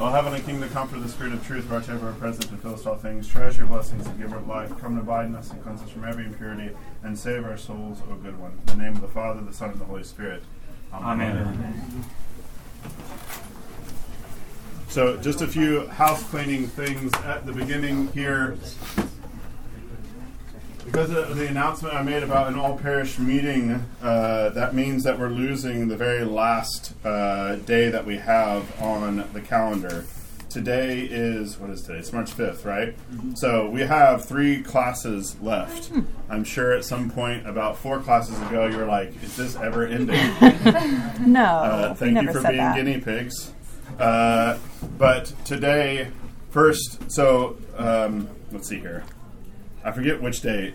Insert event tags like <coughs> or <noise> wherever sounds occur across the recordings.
O heavenly King, the comfort of the Spirit of truth, watch over our present and fill us all things, treasure your blessings and giver of life, come and abide in us and cleanse us from every impurity, and save our souls, O good one. In the name of the Father, the Son, and the Holy Spirit. Amen. Amen. So, just a few house cleaning things at the beginning here. Because of the announcement I made about an all parish meeting, uh, that means that we're losing the very last uh, day that we have on the calendar. Today is, what is today? It's March 5th, right? Mm-hmm. So we have three classes left. Hmm. I'm sure at some point, about four classes ago, you were like, is this ever ending? <laughs> <laughs> no. Uh, thank you for being that. guinea pigs. Uh, but today, first, so um, let's see here. I forget which date.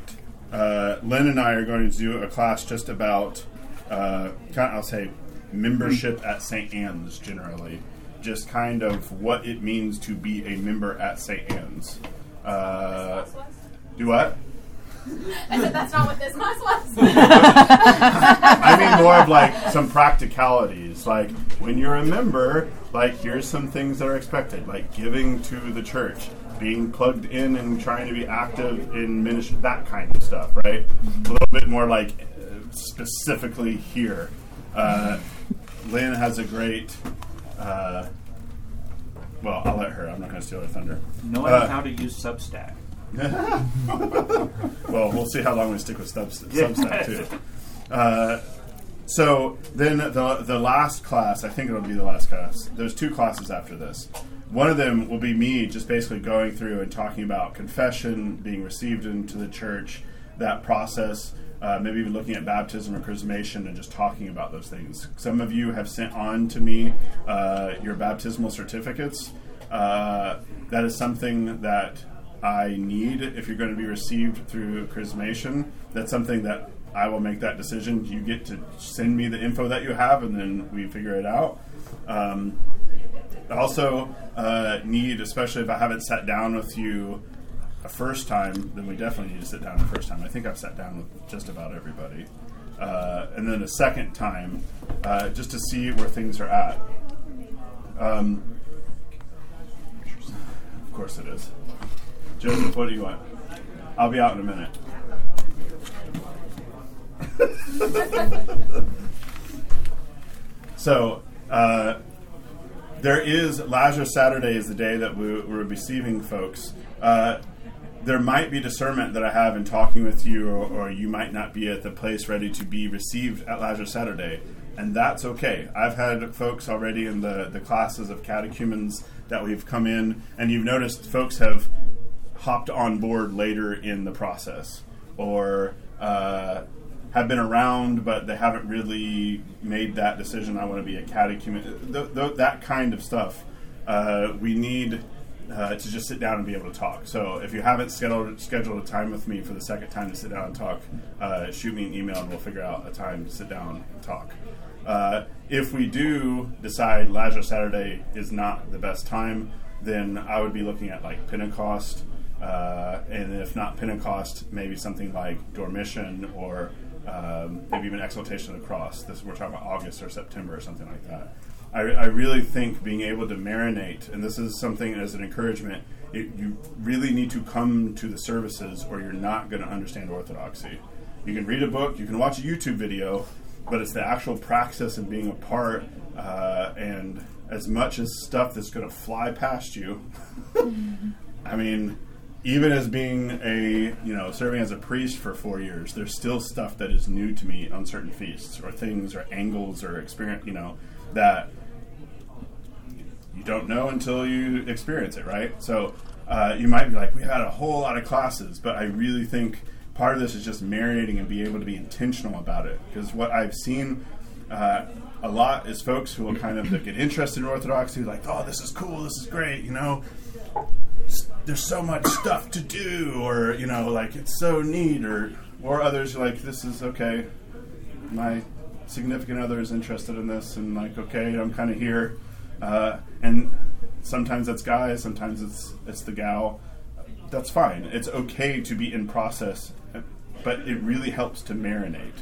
Uh, Lynn and I are going to do a class just about, uh, kind of, I'll say, membership at St. Anne's generally. Just kind of what it means to be a member at St. Anne's. Uh, do what? I said that's not what this class was. <laughs> I mean more of like some practicalities. Like when you're a member, like here's some things that are expected, like giving to the church being plugged in and trying to be active in ministry, that kind of stuff, right? A little bit more like uh, specifically here. Uh, Lynn has a great. Uh, well, I'll let her. I'm not going to steal her thunder. Knowing uh, how to use Substack. <laughs> well, we'll see how long we stick with <laughs> Substack too. Uh, so then the the last class, I think it'll be the last class. There's two classes after this. One of them will be me just basically going through and talking about confession, being received into the church, that process, uh, maybe even looking at baptism or chrismation and just talking about those things. Some of you have sent on to me uh, your baptismal certificates. Uh, that is something that I need if you're going to be received through chrismation. That's something that I will make that decision. You get to send me the info that you have, and then we figure it out. Um, also uh, need, especially if I haven't sat down with you a first time, then we definitely need to sit down the first time. I think I've sat down with just about everybody. Uh, and then a second time, uh, just to see where things are at. Um, of course it is. Joseph, what do you want? I'll be out in a minute. <laughs> so, uh, there is Lazarus Saturday is the day that we, are receiving folks. Uh, there might be discernment that I have in talking with you, or, or, you might not be at the place ready to be received at Lazarus Saturday, and that's okay. I've had folks already in the, the classes of catechumens that we've come in, and you've noticed folks have hopped on board later in the process, or uh, have been around, but they haven't really made that decision. I want to be a catechumen. Th- th- that kind of stuff. Uh, we need uh, to just sit down and be able to talk. So if you haven't scheduled scheduled a time with me for the second time to sit down and talk, uh, shoot me an email and we'll figure out a time to sit down and talk. Uh, if we do decide Lazarus Saturday is not the best time, then I would be looking at like Pentecost, uh, and if not Pentecost, maybe something like Dormition or um, maybe even exaltation of the cross. This we're talking about August or September or something like that. I, I really think being able to marinate, and this is something as an encouragement, it, you really need to come to the services or you're not going to understand Orthodoxy. You can read a book, you can watch a YouTube video, but it's the actual praxis and being a part, uh, and as much as stuff that's going to fly past you. <laughs> I mean, even as being a you know serving as a priest for four years, there's still stuff that is new to me on certain feasts or things or angles or experience you know that you don't know until you experience it, right? So uh, you might be like, we had a whole lot of classes, but I really think part of this is just marinating and be able to be intentional about it because what I've seen. Uh, a lot is folks who will kind of get interested in Orthodoxy, like, oh, this is cool, this is great, you know, there's so much stuff to do, or you know, like it's so neat, or or others like this is okay. My significant other is interested in this, and like okay, I'm kind of here, uh, and sometimes that's guy, sometimes it's it's the gal. That's fine. It's okay to be in process, but it really helps to marinate,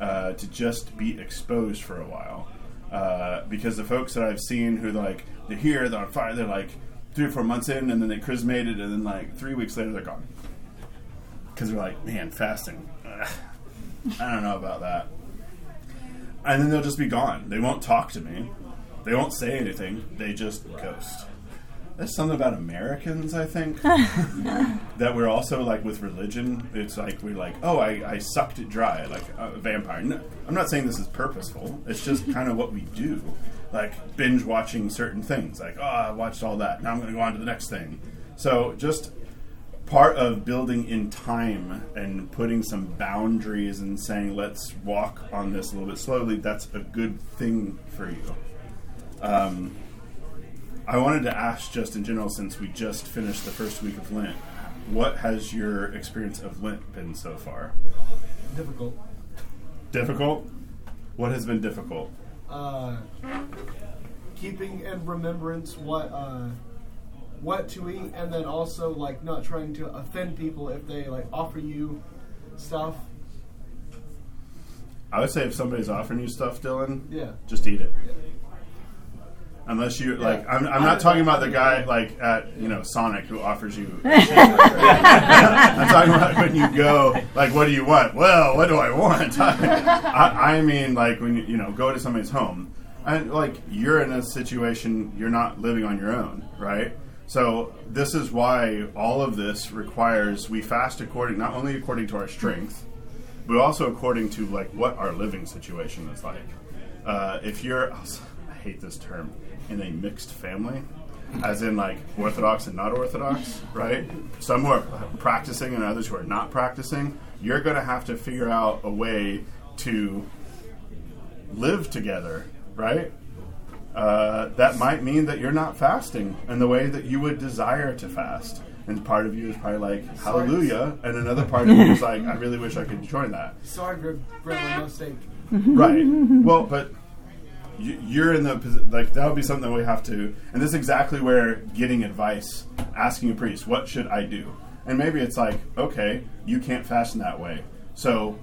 uh, to just be exposed for a while. Uh, because the folks that I've seen who like they're here, they're on fire, they're like three or four months in, and then they chrismated, and then like three weeks later they're gone because they're like, man, fasting. ugh, I don't know about that. And then they'll just be gone. They won't talk to me. They won't say anything. They just ghost. There's something about Americans, I think, <laughs> that we're also like with religion. It's like we're like, oh, I, I sucked it dry, like a vampire. No, I'm not saying this is purposeful. It's just <laughs> kind of what we do, like binge watching certain things. Like, oh, I watched all that. Now I'm going to go on to the next thing. So just part of building in time and putting some boundaries and saying let's walk on this a little bit slowly that's a good thing for you um, i wanted to ask just in general since we just finished the first week of lent what has your experience of lent been so far Difficult. difficult what has been difficult Uh, keeping in remembrance what uh, what to eat, and then also like not trying to offend people if they like offer you stuff. i would say if somebody's offering you stuff dylan Yeah. just eat it Unless you like, I'm, I'm not talking about the guy like at you know Sonic who offers you. <laughs> I'm talking about when you go like, what do you want? Well, what do I want? <laughs> I, I mean, like when you you know go to somebody's home, and like you're in a situation you're not living on your own, right? So this is why all of this requires we fast according not only according to our strength, but also according to like what our living situation is like. Uh, if you're, I hate this term, in a mixed family, as in like Orthodox and not Orthodox, right? Some who are practicing and others who are not practicing. You're going to have to figure out a way to live together, right? Uh, that might mean that you're not fasting in the way that you would desire to fast. And part of you is probably like, hallelujah. And another part of you is like, I really wish I could join that. Sorry, Gribble, no steak. Right. Well, but you're in the like that would be something that we have to, and this is exactly where getting advice, asking a priest, what should I do? And maybe it's like, okay, you can't fast in that way, so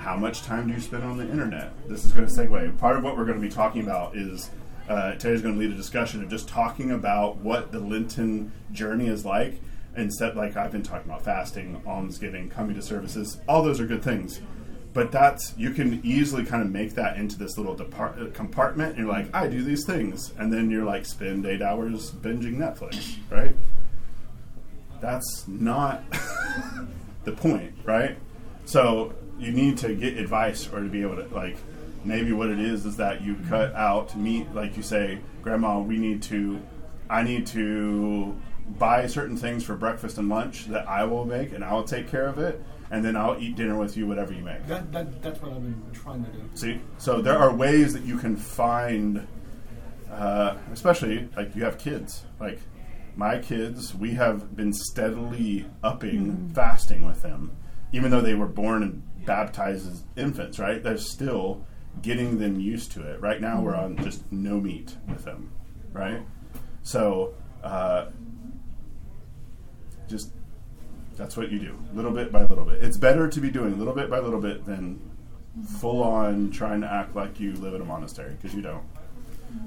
how much time do you spend on the internet? This is going to segue. Part of what we're going to be talking about is uh, Terry's going to lead a discussion of just talking about what the Lenten journey is like. Instead, like I've been talking about fasting, almsgiving, coming to services, all those are good things. But that's you can easily kind of make that into this little depart- uh, compartment. You're like, I do these things, and then you're like, spend eight hours binging Netflix, right? That's not <laughs> the point, right? So you need to get advice or to be able to like maybe what it is is that you cut out meat like you say grandma we need to i need to buy certain things for breakfast and lunch that i will make and i'll take care of it and then i'll eat dinner with you whatever you make That, that, that's what I've been trying to do. See, so there are ways that you can find, uh, especially like you have kids. Like my kids, we have been steadily upping fasting with them, even though they were born and baptized as infants. Right? They're still getting them used to it. Right now, we're on just no meat with them. Right? So, uh, just that's what you do, little bit by little bit. It's better to be doing little bit by little bit than full on trying to act like you live in a monastery because you don't.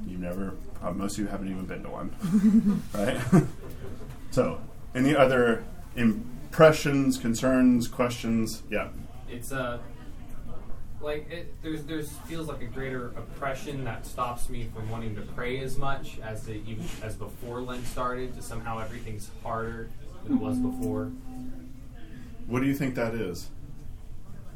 You've never, uh, most of you haven't even been to one, <laughs> right? <laughs> so, any other impressions, concerns, questions? Yeah. it's uh like it there's there's feels like a greater oppression that stops me from wanting to pray as much as to even as before Lent started. To somehow everything's harder than it was before. What do you think that is?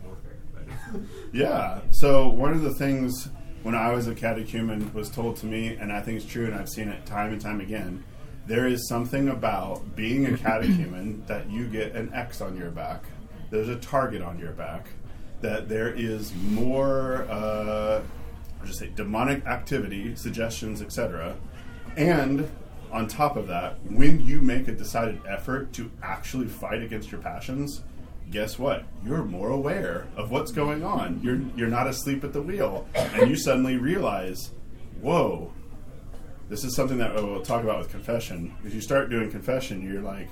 Warfare, but <laughs> Yeah. So one of the things when I was a catechumen was told to me, and I think it's true, and I've seen it time and time again. There is something about being a catechumen <coughs> that you get an X on your back. There's a target on your back. That there is more, uh, I'll just say, demonic activity, suggestions, etc. And on top of that, when you make a decided effort to actually fight against your passions, guess what? You're more aware of what's going on. You're you're not asleep at the wheel, and you suddenly realize, whoa, this is something that we'll talk about with confession. If you start doing confession, you're like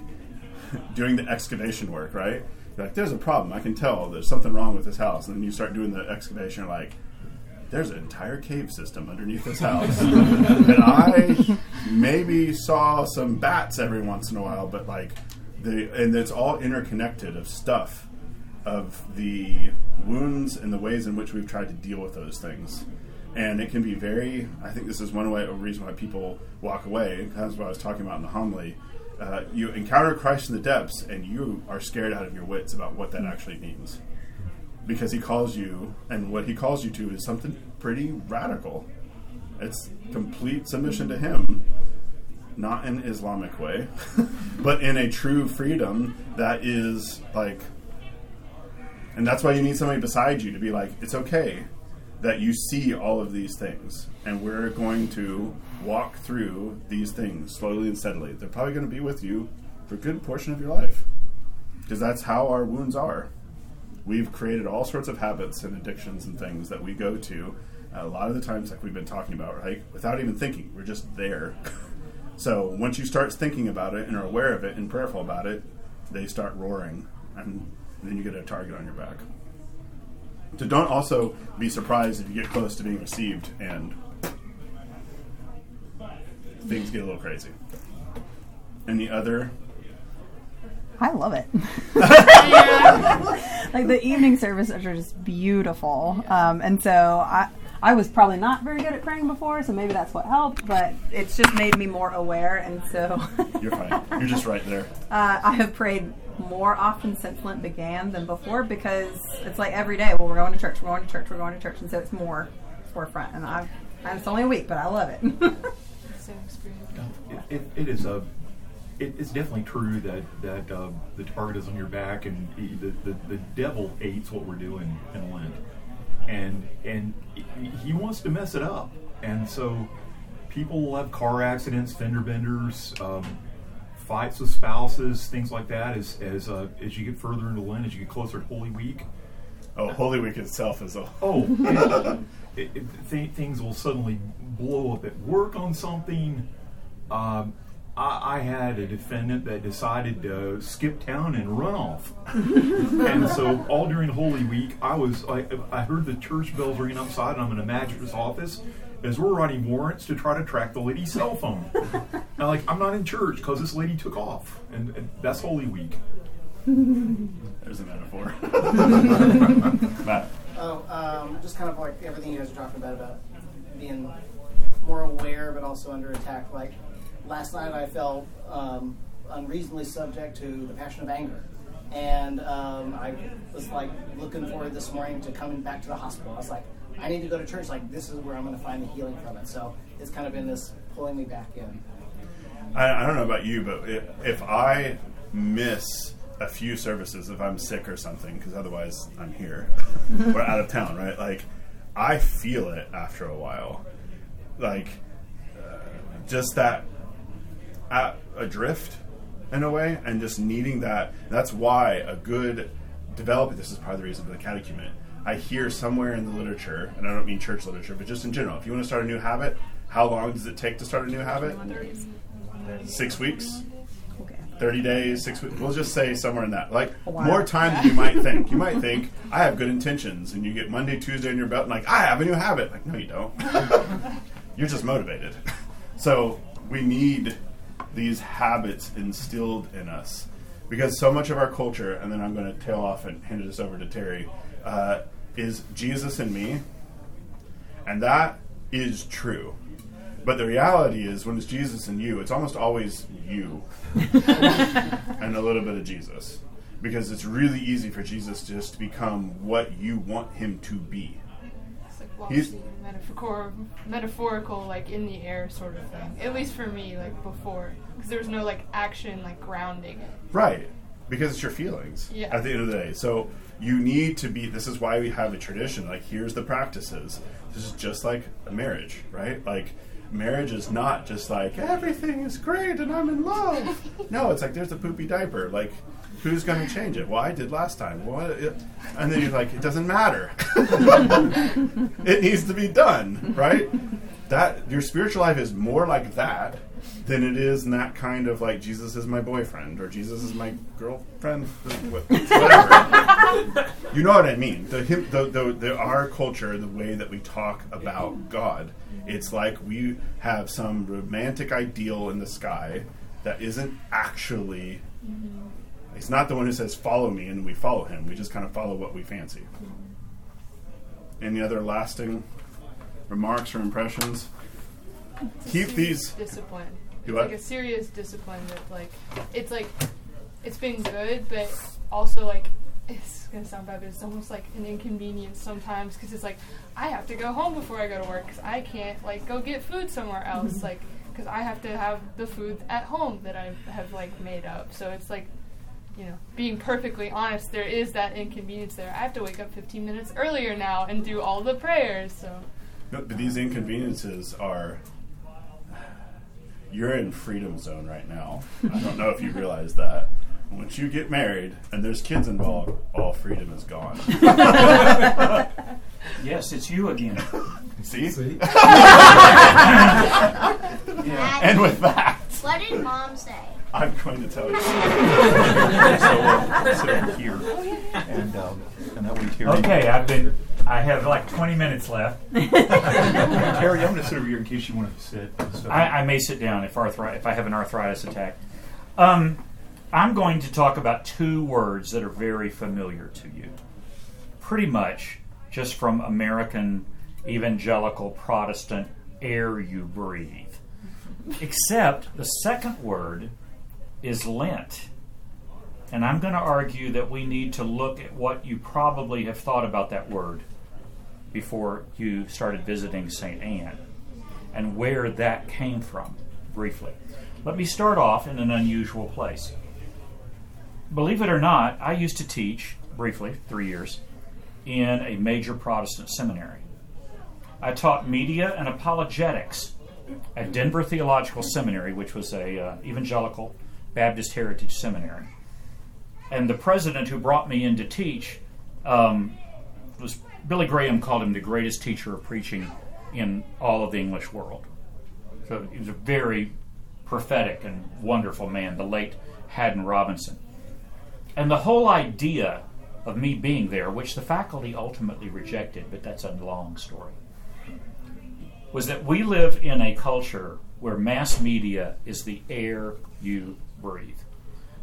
<laughs> doing the excavation work, right? You're like, there's a problem. I can tell there's something wrong with this house, and then you start doing the excavation. You're like, there's an entire cave system underneath this house. <laughs> and I maybe saw some bats every once in a while, but like the and it's all interconnected of stuff of the wounds and the ways in which we've tried to deal with those things. And it can be very. I think this is one way, a reason why people walk away. That's what I was talking about in the homily. Uh, you encounter Christ in the depths, and you are scared out of your wits about what that actually means, because He calls you, and what He calls you to is something pretty radical. It's complete submission to Him, not in Islamic way, <laughs> but in a true freedom that is like and that's why you need somebody beside you to be like, it's okay that you see all of these things, and we're going to walk through these things slowly and steadily. They're probably going to be with you for a good portion of your life because that's how our wounds are. We've created all sorts of habits and addictions and things that we go to uh, a lot of the times, like we've been talking about, right? Without even thinking, we're just there. <laughs> so once you start thinking about it and are aware of it and prayerful about it, they start roaring, and then you get a target on your back. So don't also be surprised if you get close to being received and things get a little crazy. And the other, I love it. <laughs> like the evening services are just beautiful, um, and so I. I was probably not very good at praying before, so maybe that's what helped. But it's just made me more aware, and so you're fine. You're just right there. Uh, I have prayed more often since Lent began than before because it's like every day. Well, we're going to church. We're going to church. We're going to church, and so it's more forefront. And I've, and it's only a week, but I love it. <laughs> Same experience. It, it, it is a. It, it's definitely true that that uh, the target is on your back, and the, the the devil hates what we're doing in Lent, and and he wants to mess it up, and so people will have car accidents, fender benders. Um, fights with spouses, things like that, as as uh, as you get further into Lent, as you get closer to Holy Week. Oh, Holy Week itself is a <laughs> oh, it, it, th- things will suddenly blow up at work on something. Um, I, I, had a defendant that decided to skip town and run off, <laughs> and so all during Holy Week, I was like, I heard the church bells ringing outside, and I'm in a magistrate's office, as we're writing warrants to try to track the lady's cell phone. <laughs> and like, I'm not in church because this lady took off, and, and that's Holy Week. There's a metaphor. <laughs> Matt. Oh, um, just kind of like everything you guys are talking about about being more aware, but also under attack. Like last night, I felt um, unreasonably subject to the passion of anger, and um, I was like looking forward this morning to coming back to the hospital. I was like, I need to go to church. Like this is where I'm going to find the healing from it. So it's kind of been this pulling me back in. I, I don't know about you, but if, if I miss a few services, if I'm sick or something, because otherwise I'm here <laughs> or out of town, right? Like I feel it after a while, like uh, just that at adrift in a way, and just needing that. That's why a good development. This is part of the reason for the catechumen I hear somewhere in the literature, and I don't mean church literature, but just in general, if you want to start a new habit, how long does it take to start a new habit? Six weeks? 30 days, six weeks. We'll just say somewhere in that. Like, more time than you might think. You might think, I have good intentions, and you get Monday, Tuesday in your belt, and like, I have a new habit. Like, no, you don't. <laughs> You're just motivated. <laughs> So, we need these habits instilled in us. Because so much of our culture, and then I'm going to tail off and hand this over to Terry, uh, is Jesus in me, and that is true. But the reality is, when it's Jesus in you, it's almost always you <laughs> and a little bit of Jesus. Because it's really easy for Jesus just to become what you want him to be. He's, metaphorical, metaphorical, like in the air sort of thing. At least for me, like before. Because there was no like action, like grounding it. Right. Because it's your feelings yeah. at the end of the day. So you need to be this is why we have a tradition like here's the practices this is just like a marriage right like marriage is not just like everything is great and i'm in love <laughs> no it's like there's a poopy diaper like who's going to change it well i did last time well and then you're like it doesn't matter <laughs> it needs to be done right that your spiritual life is more like that than it is in that kind of like Jesus is my boyfriend or Jesus is my girlfriend, whatever. you know what I mean? The, the, the, the our culture, the way that we talk about God, it's like we have some romantic ideal in the sky that isn't actually. He's not the one who says "follow me" and we follow him. We just kind of follow what we fancy. Any other lasting remarks or impressions? Keep these. discipline. It's what? like a serious discipline that like it's like it's been good, but also like it's gonna sound bad, but it's almost like an inconvenience sometimes because it's like I have to go home before I go to work because I can't like go get food somewhere else mm-hmm. like because I have to have the food at home that I have like made up. So it's like you know, being perfectly honest, there is that inconvenience there. I have to wake up 15 minutes earlier now and do all the prayers. So No, but these inconveniences are. You're in freedom zone right now. I don't know if you realize that. Once you get married and there's kids involved, all freedom is gone. <laughs> Yes, it's you again. See? See? <laughs> And with that, What did mom say? I'm going to tell you. so we'll sit over here, and um, and that way Terry. Okay, I've been. I have like 20 minutes left. <laughs> Terry, I'm going to sit over here in case you want to sit. So. I, I may sit down if arthritis, if I have an arthritis attack. Um, I'm going to talk about two words that are very familiar to you. Pretty much just from American evangelical Protestant air you breathe. Except the second word is Lent. And I'm going to argue that we need to look at what you probably have thought about that word before you started visiting St. Anne and where that came from, briefly. Let me start off in an unusual place. Believe it or not, I used to teach, briefly, three years, in a major Protestant seminary. I taught media and apologetics at Denver Theological Seminary, which was a uh, evangelical Baptist heritage seminary. And the president who brought me in to teach um, was Billy Graham called him the greatest teacher of preaching in all of the English world. So he was a very prophetic and wonderful man, the late Haddon Robinson. And the whole idea of me being there, which the faculty ultimately rejected, but that's a long story, was that we live in a culture where mass media is the air you breathe.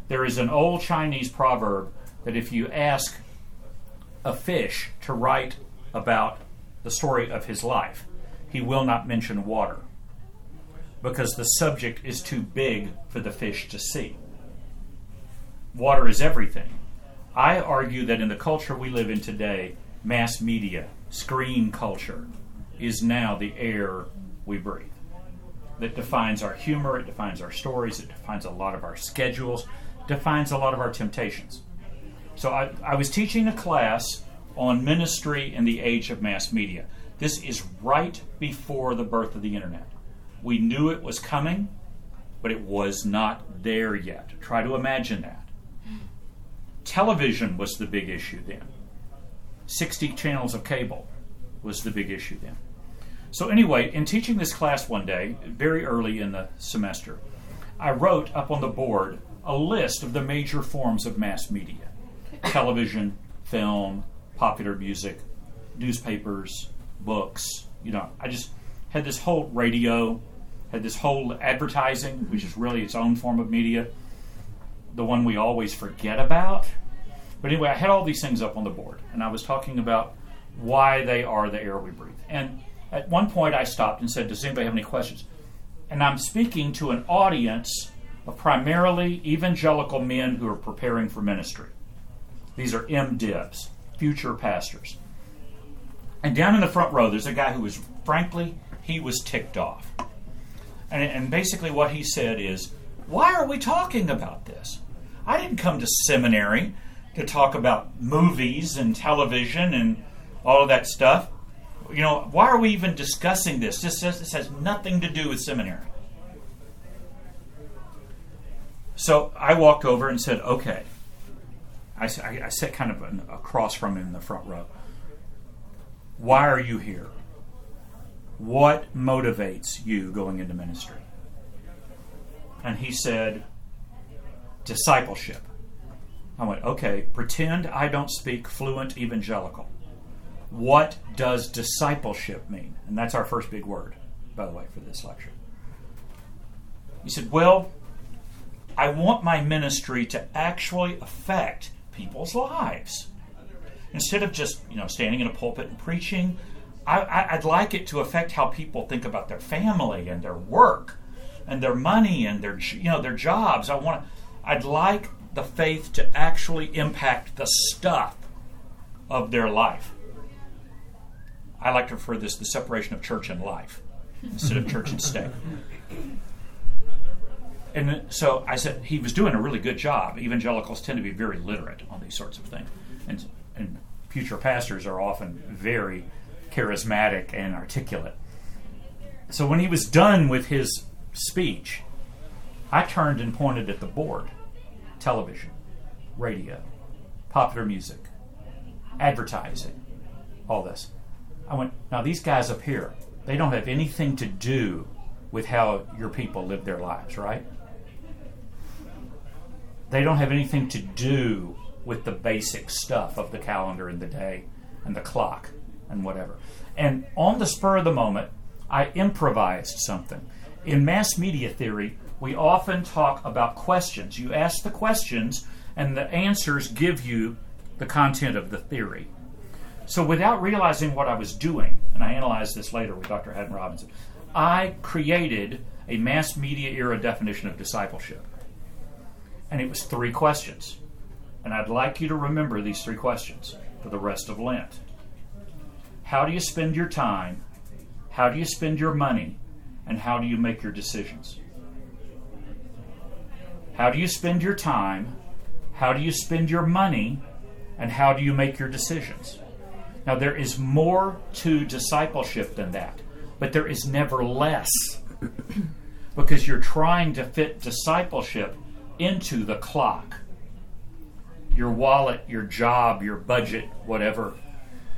There is an old Chinese proverb that if you ask a fish to write about the story of his life, he will not mention water because the subject is too big for the fish to see. Water is everything. I argue that in the culture we live in today, mass media, screen culture, is now the air we breathe. That defines our humor, it defines our stories, it defines a lot of our schedules, defines a lot of our temptations. So I, I was teaching a class on ministry in the age of mass media. This is right before the birth of the internet. We knew it was coming, but it was not there yet. Try to imagine that. Television was the big issue then. 60 channels of cable was the big issue then. So, anyway, in teaching this class one day, very early in the semester, I wrote up on the board a list of the major forms of mass media television, film, popular music, newspapers, books. You know, I just had this whole radio, had this whole advertising, which is really its own form of media, the one we always forget about. But anyway, I had all these things up on the board, and I was talking about why they are the air we breathe. And at one point, I stopped and said, Does anybody have any questions? And I'm speaking to an audience of primarily evangelical men who are preparing for ministry. These are MDivs, future pastors. And down in the front row, there's a guy who was, frankly, he was ticked off. And, and basically, what he said is, Why are we talking about this? I didn't come to seminary to talk about movies and television and all of that stuff. You know, why are we even discussing this? This, says, this has nothing to do with seminary. So I walked over and said, okay. I, I, I sat kind of an, across from him in the front row. Why are you here? What motivates you going into ministry? and he said, discipleship. I went, okay, pretend I don't speak fluent evangelical. What does discipleship mean? And that's our first big word, by the way, for this lecture. He said, well, I want my ministry to actually affect people's lives. Instead of just, you know, standing in a pulpit and preaching, I, I'd like it to affect how people think about their family and their work and their money and their, you know, their jobs. I want, I'd like the faith to actually impact the stuff of their life. I like to refer to this the separation of church and life instead of church and state. And so I said he was doing a really good job. Evangelicals tend to be very literate on these sorts of things, and, and future pastors are often very charismatic and articulate. So when he was done with his speech, I turned and pointed at the board television, radio, popular music, advertising, all this. I went, now these guys up here, they don't have anything to do with how your people live their lives, right? They don't have anything to do with the basic stuff of the calendar and the day and the clock and whatever. And on the spur of the moment, I improvised something. In mass media theory, we often talk about questions. You ask the questions, and the answers give you the content of the theory. So, without realizing what I was doing, and I analyzed this later with Dr. Haddon Robinson, I created a mass media era definition of discipleship. And it was three questions. And I'd like you to remember these three questions for the rest of Lent. How do you spend your time? How do you spend your money? And how do you make your decisions? How do you spend your time? How do you spend your money? And how do you make your decisions? Now, there is more to discipleship than that, but there is never less <clears throat> because you're trying to fit discipleship into the clock your wallet, your job, your budget, whatever.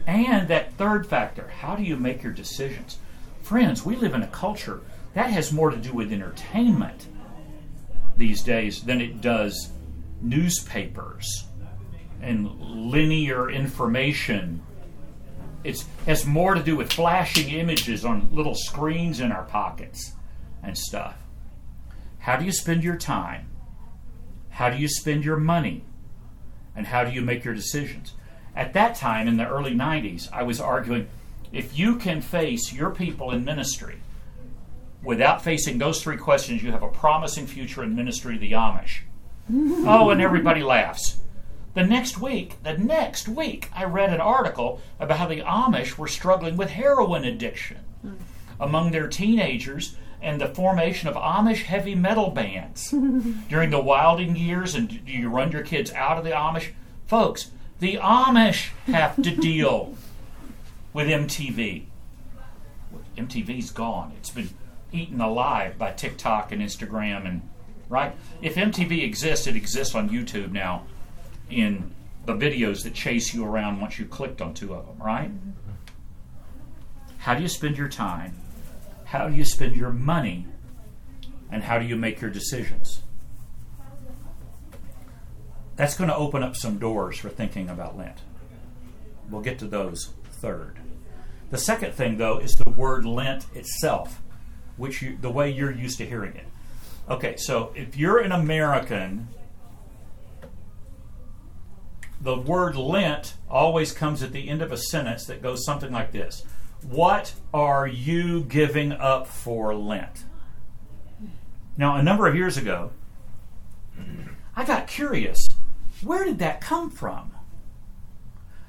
And that third factor how do you make your decisions? Friends, we live in a culture that has more to do with entertainment these days than it does newspapers and linear information. It has more to do with flashing images on little screens in our pockets and stuff. How do you spend your time? How do you spend your money? And how do you make your decisions? At that time, in the early 90s, I was arguing if you can face your people in ministry without facing those three questions, you have a promising future in ministry to the Amish. <laughs> oh, and everybody laughs. The next week, the next week, I read an article about how the Amish were struggling with heroin addiction among their teenagers and the formation of Amish heavy metal bands <laughs> during the wilding years. And do you run your kids out of the Amish? Folks, the Amish have to deal with MTV. MTV's gone. It's been eaten alive by TikTok and Instagram and right. If MTV exists, it exists on YouTube now in the videos that chase you around once you clicked on two of them, right? Mm-hmm. How do you spend your time? How do you spend your money? And how do you make your decisions? That's going to open up some doors for thinking about Lent. We'll get to those third. The second thing, though, is the word Lent itself, which you, the way you're used to hearing it. Okay, so if you're an American, the word Lent always comes at the end of a sentence that goes something like this What are you giving up for Lent? Now, a number of years ago, I got curious. Where did that come from?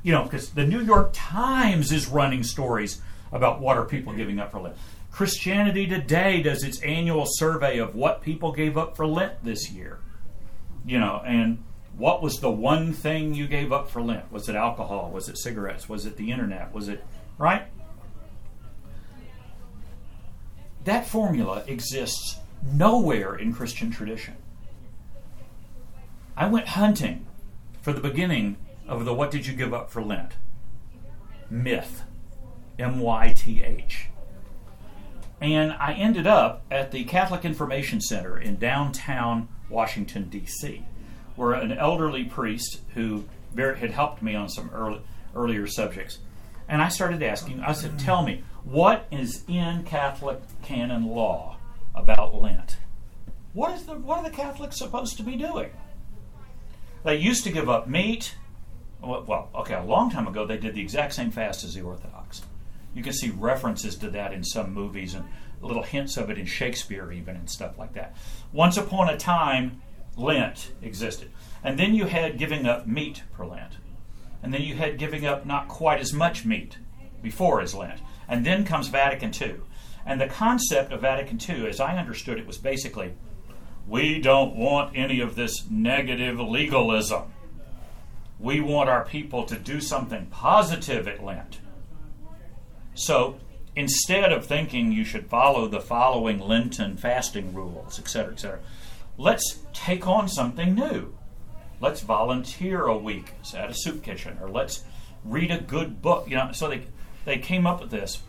You know, because the New York Times is running stories about what are people giving up for Lent. Christianity Today does its annual survey of what people gave up for Lent this year. You know, and what was the one thing you gave up for Lent? Was it alcohol? Was it cigarettes? Was it the internet? Was it, right? That formula exists nowhere in Christian tradition. I went hunting for the beginning of the What Did You Give Up for Lent? Myth. M Y T H. And I ended up at the Catholic Information Center in downtown Washington, D.C., where an elderly priest who had helped me on some early, earlier subjects. And I started asking, I said, Tell me, what is in Catholic canon law about Lent? What, is the, what are the Catholics supposed to be doing? They used to give up meat. Well, okay, a long time ago, they did the exact same fast as the Orthodox. You can see references to that in some movies and little hints of it in Shakespeare, even, and stuff like that. Once upon a time, Lent existed. And then you had giving up meat per Lent. And then you had giving up not quite as much meat before as Lent. And then comes Vatican II. And the concept of Vatican II, as I understood it, was basically we don't want any of this negative legalism. We want our people to do something positive at Lent. So instead of thinking you should follow the following Lenten fasting rules, etc., etc., let's take on something new. Let's volunteer a week at a soup kitchen, or let's read a good book. You know, so they they came up with this.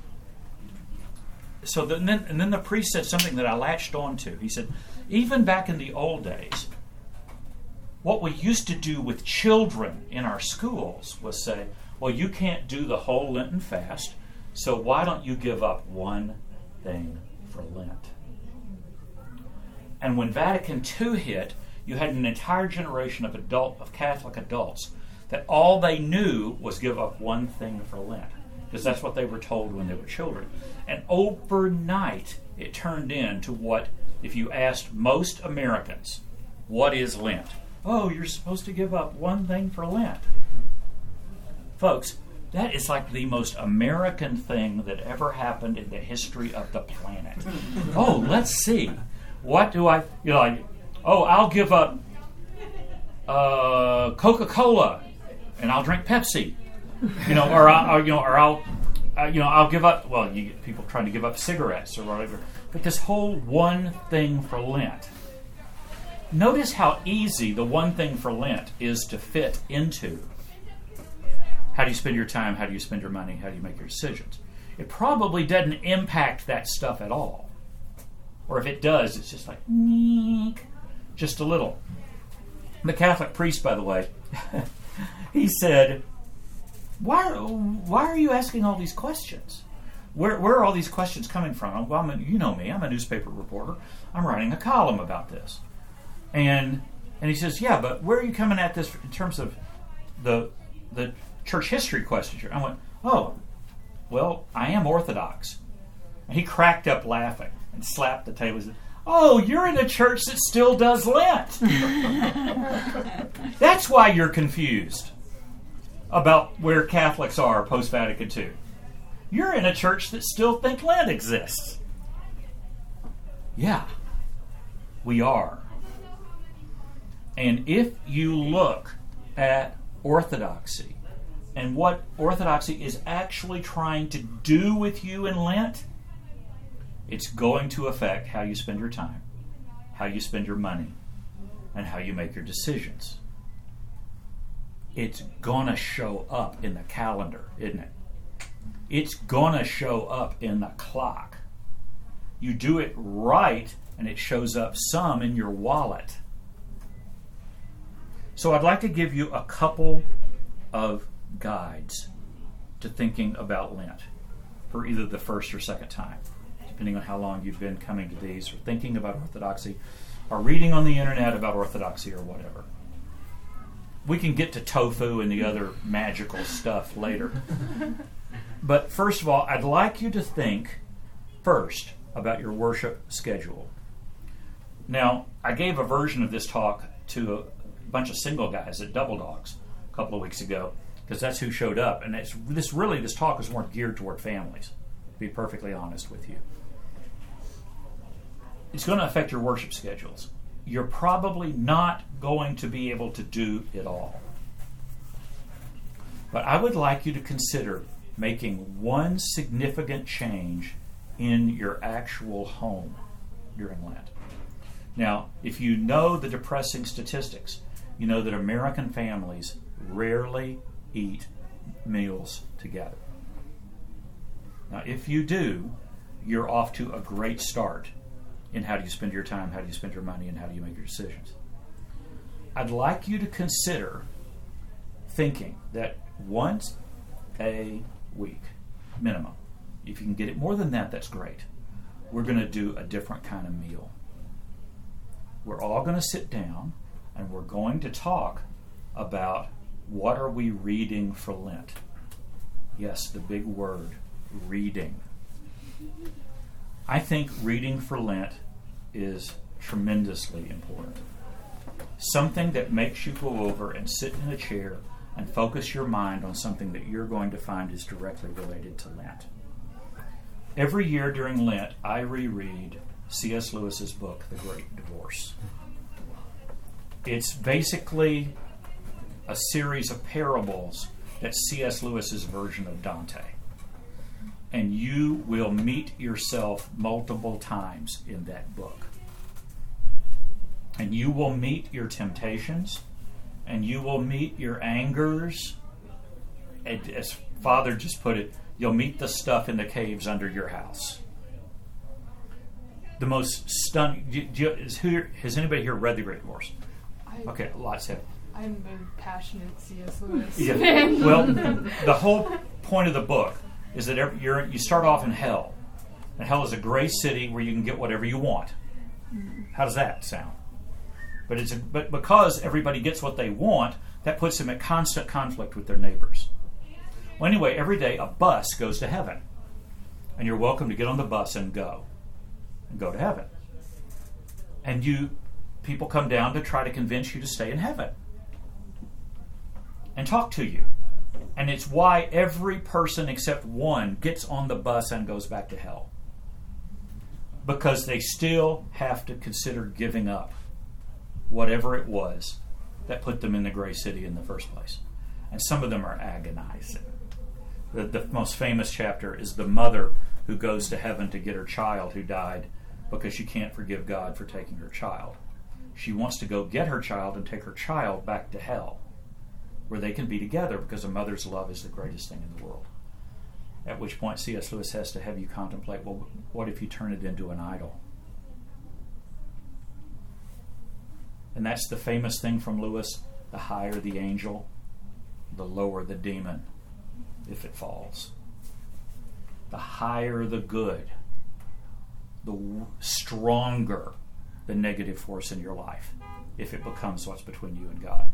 So then, and then the priest said something that I latched on to. He said, even back in the old days, what we used to do with children in our schools was say, well, you can't do the whole Lenten fast, so why don't you give up one thing for Lent? And when Vatican II hit, you had an entire generation of adult of Catholic adults that all they knew was give up one thing for Lent because that's what they were told when they were children. And overnight, it turned into what, if you asked most Americans, what is Lent? Oh, you're supposed to give up one thing for Lent. Folks, that is like the most American thing that ever happened in the history of the planet. <laughs> oh, let's see. What do I, you know, like, oh, I'll give up uh, Coca Cola and I'll drink Pepsi you know, or, I, or you know, or I'll, uh, you know, I'll give up. Well, you get people trying to give up cigarettes or whatever. But this whole one thing for Lent. Notice how easy the one thing for Lent is to fit into. How do you spend your time? How do you spend your money? How do you make your decisions? It probably doesn't impact that stuff at all. Or if it does, it's just like, just a little. The Catholic priest, by the way, <laughs> he said, why, why are you asking all these questions? Where, where are all these questions coming from? Well, a, you know me. I'm a newspaper reporter. I'm writing a column about this. And and he says, yeah, but where are you coming at this in terms of the the church history questions? I went, oh, well, I am Orthodox. And he cracked up laughing and slapped the table. And said, oh, you're in a church that still does Lent. <laughs> That's why you're confused about where Catholics are post Vatican II. You're in a church that still think Lent exists. Yeah, we are. And if you look at orthodoxy and what orthodoxy is actually trying to do with you in Lent, it's going to affect how you spend your time, how you spend your money, and how you make your decisions it's gonna show up in the calendar, isn't it? It's gonna show up in the clock. You do it right, and it shows up some in your wallet. So, I'd like to give you a couple of guides to thinking about Lent for either the first or second time, depending on how long you've been coming to these, or thinking about Orthodoxy, or reading on the internet about Orthodoxy, or whatever we can get to tofu and the other magical stuff later. <laughs> but first of all, I'd like you to think first about your worship schedule. Now, I gave a version of this talk to a bunch of single guys at Double Dogs a couple of weeks ago because that's who showed up, and it's this really this talk is more geared toward families. To be perfectly honest with you, it's going to affect your worship schedules you're probably not going to be able to do it all. But I would like you to consider making one significant change in your actual home during Lent. Now, if you know the depressing statistics, you know that American families rarely eat meals together. Now, if you do, you're off to a great start in how do you spend your time, how do you spend your money, and how do you make your decisions. I'd like you to consider thinking that once a week, minimum, if you can get it more than that, that's great. We're going to do a different kind of meal. We're all going to sit down and we're going to talk about what are we reading for Lent. Yes, the big word, reading. I think reading for Lent is tremendously important. Something that makes you go over and sit in a chair and focus your mind on something that you're going to find is directly related to Lent. Every year during Lent, I reread C.S. Lewis's book, The Great Divorce. It's basically a series of parables that's C.S. Lewis's version of Dante. And you will meet yourself multiple times in that book. And you will meet your temptations, and you will meet your angers. And as Father just put it, you'll meet the stuff in the caves under your house. The most stunning. Do, do, is who, has anybody here read The Great Divorce? I, Okay, lots have. I'm a passionate C.S. Lewis Yeah. fan. Well, <laughs> the whole point of the book is that every, you start off in hell. And hell is a gray city where you can get whatever you want. How does that sound? But it's a, but because everybody gets what they want, that puts them at constant conflict with their neighbors. Well, anyway, every day a bus goes to heaven, and you're welcome to get on the bus and go, and go to heaven. And you, people come down to try to convince you to stay in heaven and talk to you. And it's why every person except one gets on the bus and goes back to hell. Because they still have to consider giving up whatever it was that put them in the gray city in the first place. And some of them are agonizing. The, the most famous chapter is the mother who goes to heaven to get her child who died because she can't forgive God for taking her child. She wants to go get her child and take her child back to hell where they can be together because a mother's love is the greatest thing in the world. At which point, C.S. Lewis has to have you contemplate well, what if you turn it into an idol? And that's the famous thing from Lewis the higher the angel, the lower the demon if it falls. The higher the good, the stronger the negative force in your life if it becomes what's between you and God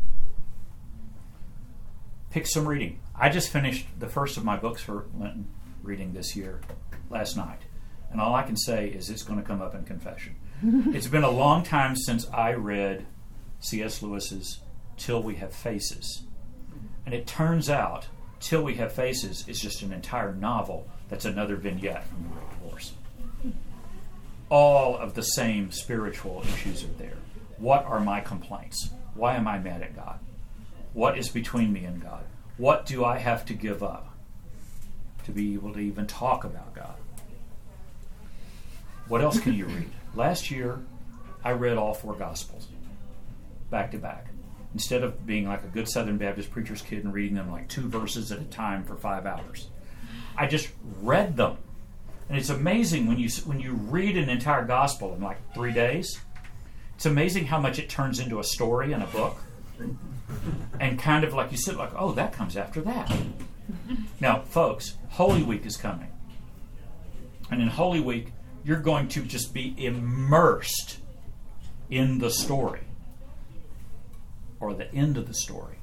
pick some reading. I just finished the first of my books for Lenten reading this year last night. And all I can say is it's going to come up in confession. <laughs> it's been a long time since I read C.S. Lewis's Till We Have Faces. And it turns out Till We Have Faces is just an entire novel that's another vignette from The Great Divorce. All of the same spiritual issues are there. What are my complaints? Why am I mad at God? What is between me and God? What do I have to give up to be able to even talk about God? What else can you read? <laughs> Last year, I read all four Gospels back to back. Instead of being like a good Southern Baptist preacher's kid and reading them like two verses at a time for five hours, I just read them. And it's amazing when you when you read an entire gospel in like three days. It's amazing how much it turns into a story and a book and kind of like you said, like, oh, that comes after that. Now, folks, Holy Week is coming. And in Holy Week, you're going to just be immersed in the story or the end of the story.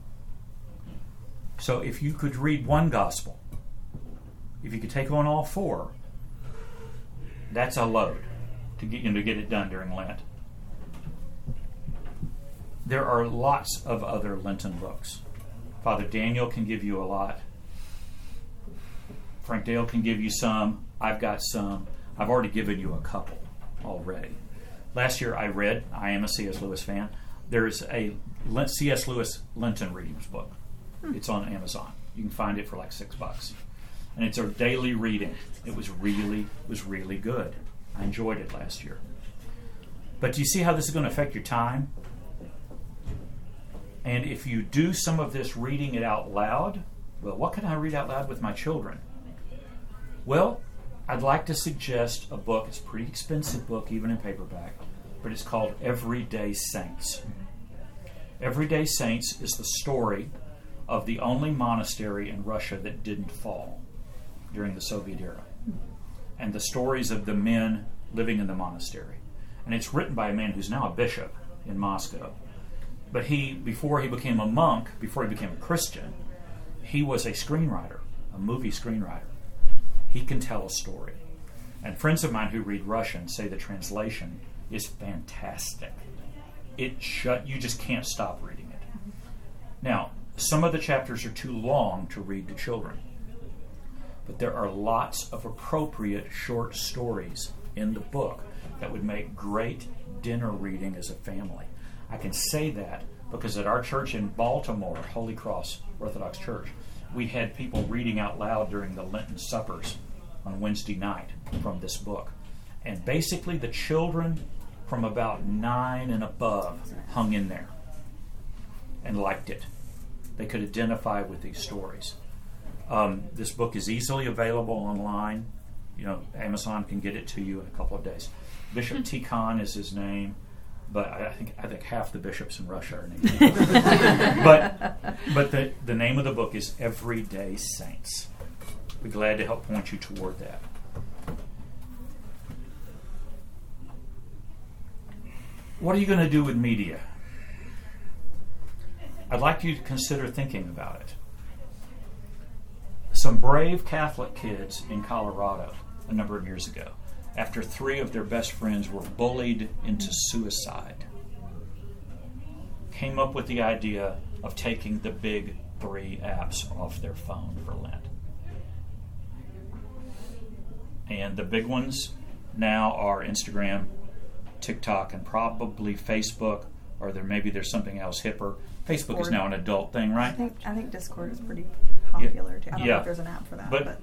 So if you could read one gospel, if you could take on all four, that's a load to get you know, to get it done during Lent there are lots of other Lenten books. Father Daniel can give you a lot. Frank Dale can give you some. I've got some. I've already given you a couple already. Last year I read, I am a C.S. Lewis fan. There is a C.S. Lewis Lenten readings book. Hmm. It's on Amazon. You can find it for like six bucks. And it's a daily reading. It was really, was really good. I enjoyed it last year. But do you see how this is going to affect your time? And if you do some of this reading it out loud, well, what can I read out loud with my children? Well, I'd like to suggest a book. It's a pretty expensive book, even in paperback, but it's called Everyday Saints. Everyday Saints is the story of the only monastery in Russia that didn't fall during the Soviet era, and the stories of the men living in the monastery. And it's written by a man who's now a bishop in Moscow. But he, before he became a monk, before he became a Christian, he was a screenwriter, a movie screenwriter. He can tell a story. And friends of mine who read Russian say the translation is fantastic. It shut you just can't stop reading it. Now, some of the chapters are too long to read to children. But there are lots of appropriate short stories in the book that would make great dinner reading as a family. I can say that because at our church in Baltimore, Holy Cross Orthodox Church, we had people reading out loud during the Lenten suppers on Wednesday night from this book. And basically, the children from about nine and above hung in there and liked it. They could identify with these stories. Um, this book is easily available online. You know, Amazon can get it to you in a couple of days. Bishop Tikhon is his name, but I think I think half the bishops in Russia are named. <laughs> but but the the name of the book is Everyday Saints. Be glad to help point you toward that. What are you going to do with media? I'd like you to consider thinking about it. Some brave Catholic kids in Colorado a number of years ago, after three of their best friends were bullied into suicide, came up with the idea of taking the big three apps off their phone for Lent. And the big ones now are Instagram, TikTok, and probably Facebook, or there maybe there's something else hipper. Facebook is now an adult thing, I right? think I think Discord is pretty popular too. I don't know if there's an app for that, But, but,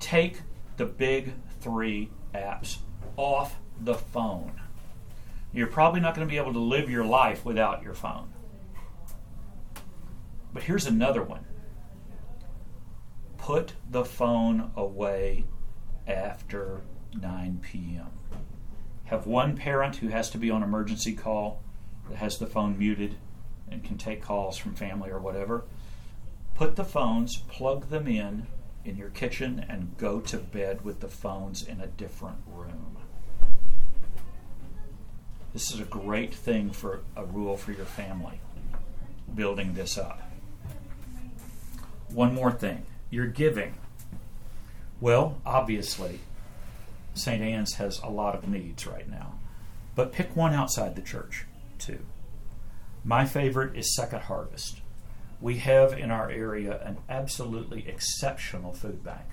take the big three apps off the phone. You're probably not going to be able to live your life without your phone. But here's another one put the phone away after 9 p.m. Have one parent who has to be on emergency call that has the phone muted and can take calls from family or whatever. Put the phones, plug them in in your kitchen, and go to bed with the phones in a different room. This is a great thing for a rule for your family, building this up. One more thing your giving. Well, obviously, St. Anne's has a lot of needs right now, but pick one outside the church, too. My favorite is Second Harvest. We have in our area an absolutely exceptional food bank.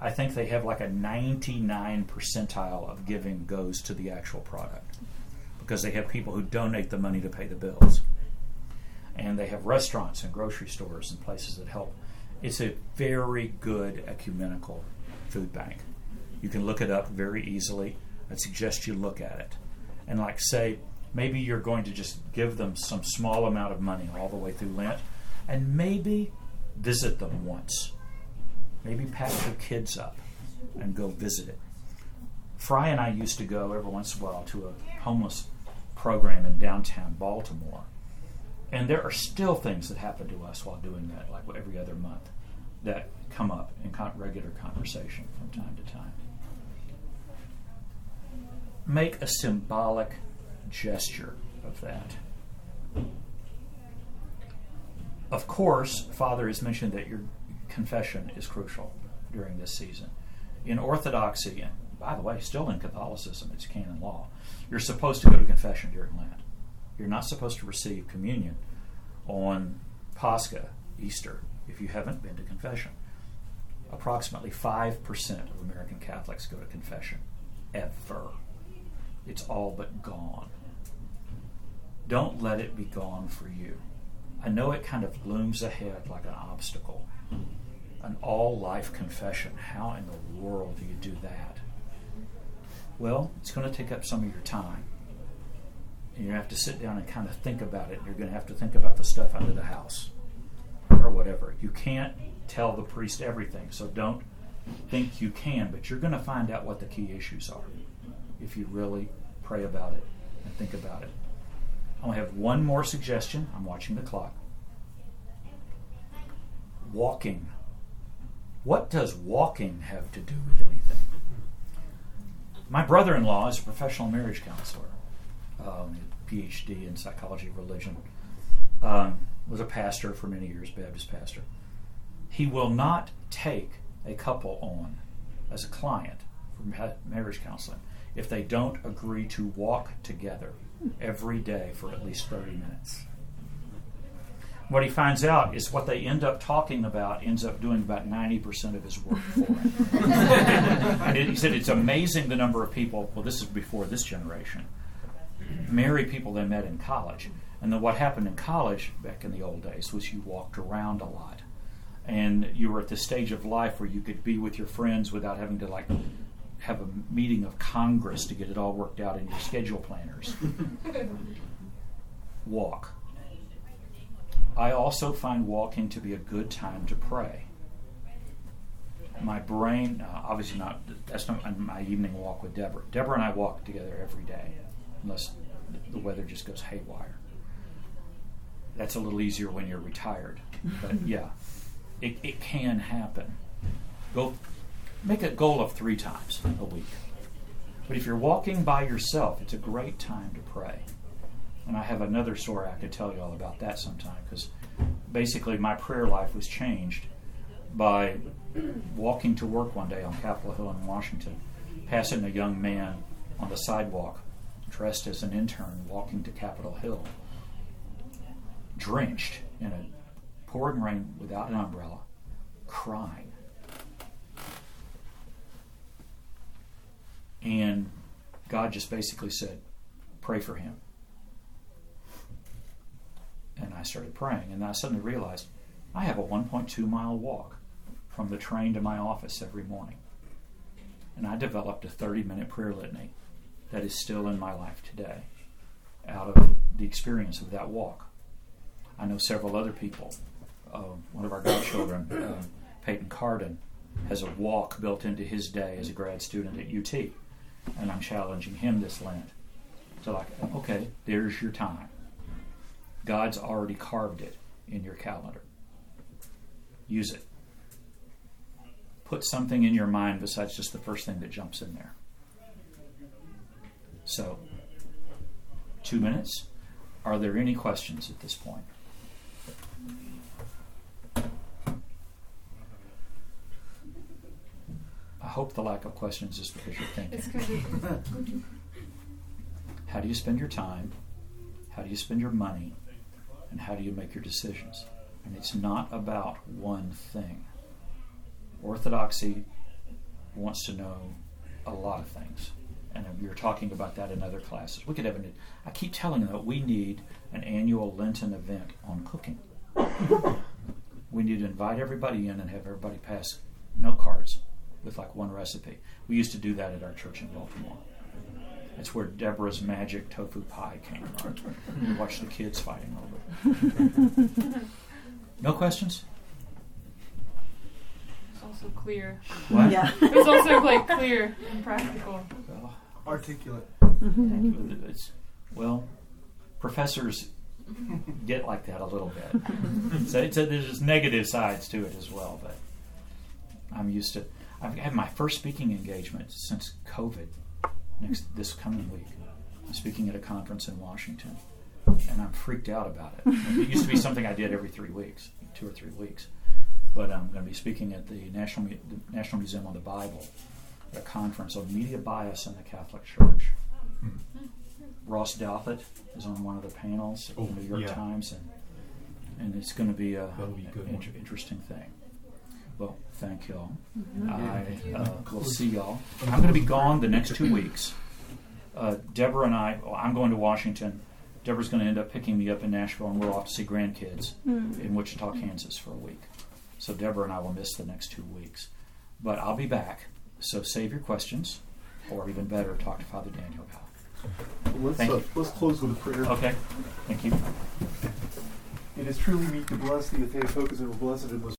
I think they have like a 99 percentile of giving goes to the actual product because they have people who donate the money to pay the bills. And they have restaurants and grocery stores and places that help. It's a very good ecumenical food bank. You can look it up very easily. I'd suggest you look at it. And, like, say, maybe you're going to just give them some small amount of money all the way through Lent, and maybe visit them once. Maybe pack your kids up and go visit it. Fry and I used to go every once in a while to a homeless program in downtown Baltimore. And there are still things that happen to us while doing that, like every other month, that come up in con- regular conversation from time to time. Make a symbolic gesture of that. Of course, Father has mentioned that your confession is crucial during this season. In Orthodoxy, and by the way, still in Catholicism, it's canon law, you're supposed to go to confession during Lent. You're not supposed to receive communion on Pascha, Easter, if you haven't been to confession. Approximately 5% of American Catholics go to confession, ever. It's all but gone. Don't let it be gone for you. I know it kind of looms ahead like an obstacle. An all life confession. How in the world do you do that? Well, it's going to take up some of your time. And you have to sit down and kind of think about it. You're going to have to think about the stuff under the house or whatever. You can't tell the priest everything, so don't think you can, but you're going to find out what the key issues are if you really pray about it and think about it. I only have one more suggestion. I'm watching the clock. Walking. What does walking have to do with anything? My brother in law is a professional marriage counselor, um, PhD in psychology of religion, um, was a pastor for many years, Baptist pastor. He will not take a couple on as a client for marriage counseling if they don't agree to walk together every day for at least 30 minutes. What he finds out is what they end up talking about ends up doing about 90% of his work for him. <laughs> and it, he said it's amazing the number of people, well, this is before this generation, marry people they met in college. And then what happened in college back in the old days was you walked around a lot. And you were at the stage of life where you could be with your friends without having to like have a meeting of Congress to get it all worked out in your schedule planners. <laughs> Walk. I also find walking to be a good time to pray. My brain, uh, obviously not, that's not my evening walk with Deborah. Deborah and I walk together every day, unless the weather just goes haywire. That's a little easier when you're retired. But yeah, it, it can happen. Go make a goal of three times a week. But if you're walking by yourself, it's a great time to pray. And I have another story I could tell you all about that sometime because basically my prayer life was changed by walking to work one day on Capitol Hill in Washington, passing a young man on the sidewalk dressed as an intern walking to Capitol Hill, drenched in a pouring rain without an umbrella, crying. And God just basically said, Pray for him. And I started praying, and I suddenly realized I have a 1.2 mile walk from the train to my office every morning. And I developed a 30 minute prayer litany that is still in my life today out of the experience of that walk. I know several other people. Uh, one of our godchildren, uh, Peyton Carden, has a walk built into his day as a grad student at UT. And I'm challenging him this Lent to, like, okay, there's your time. God's already carved it in your calendar. Use it. Put something in your mind besides just the first thing that jumps in there. So, two minutes. Are there any questions at this point? Hope the lack of questions is because you're thinking. because <laughs> How do you spend your time? How do you spend your money? And how do you make your decisions? And it's not about one thing. Orthodoxy wants to know a lot of things. And we were talking about that in other classes. We could have an, I keep telling them that we need an annual Lenten event on cooking. <laughs> we need to invite everybody in and have everybody pass note cards with like one recipe. We used to do that at our church in Baltimore. That's where Deborah's magic tofu pie came from. We watched the kids fighting over it. No questions? it's also clear. What? Yeah. It's also like clear and practical. Well, Articulate. it's, well, professors get like that a little bit. so it's a, there's just negative sides to it as well, but I'm used to. I've had my first speaking engagement since COVID. Next this coming week, I'm speaking at a conference in Washington, and I'm freaked out about it. It used to be something I did every three weeks, two or three weeks, but I'm going to be speaking at the National the National Museum on the Bible, at a conference on media bias in the Catholic Church. Hmm. Ross Douthat is on one of the panels at Oh, the New York yeah. Times, and and it's going to be a That'll be a good an inter- interesting thing. Well, thank y'all. I uh, will see y'all. I'm going to be gone the next two weeks. Uh, Deborah and I, well, I'm going to Washington. Deborah's going to end up picking me up in Nashville, and we're off to see grandkids in Wichita, Kansas for a week. So Deborah and I will miss the next two weeks. But I'll be back. So save your questions, or even better, talk to Father Daniel about it. Let's, Thank uh, you. let's close with a prayer. Okay? Thank you. It is truly meet to bless thee, the Theotokos, and blessed and most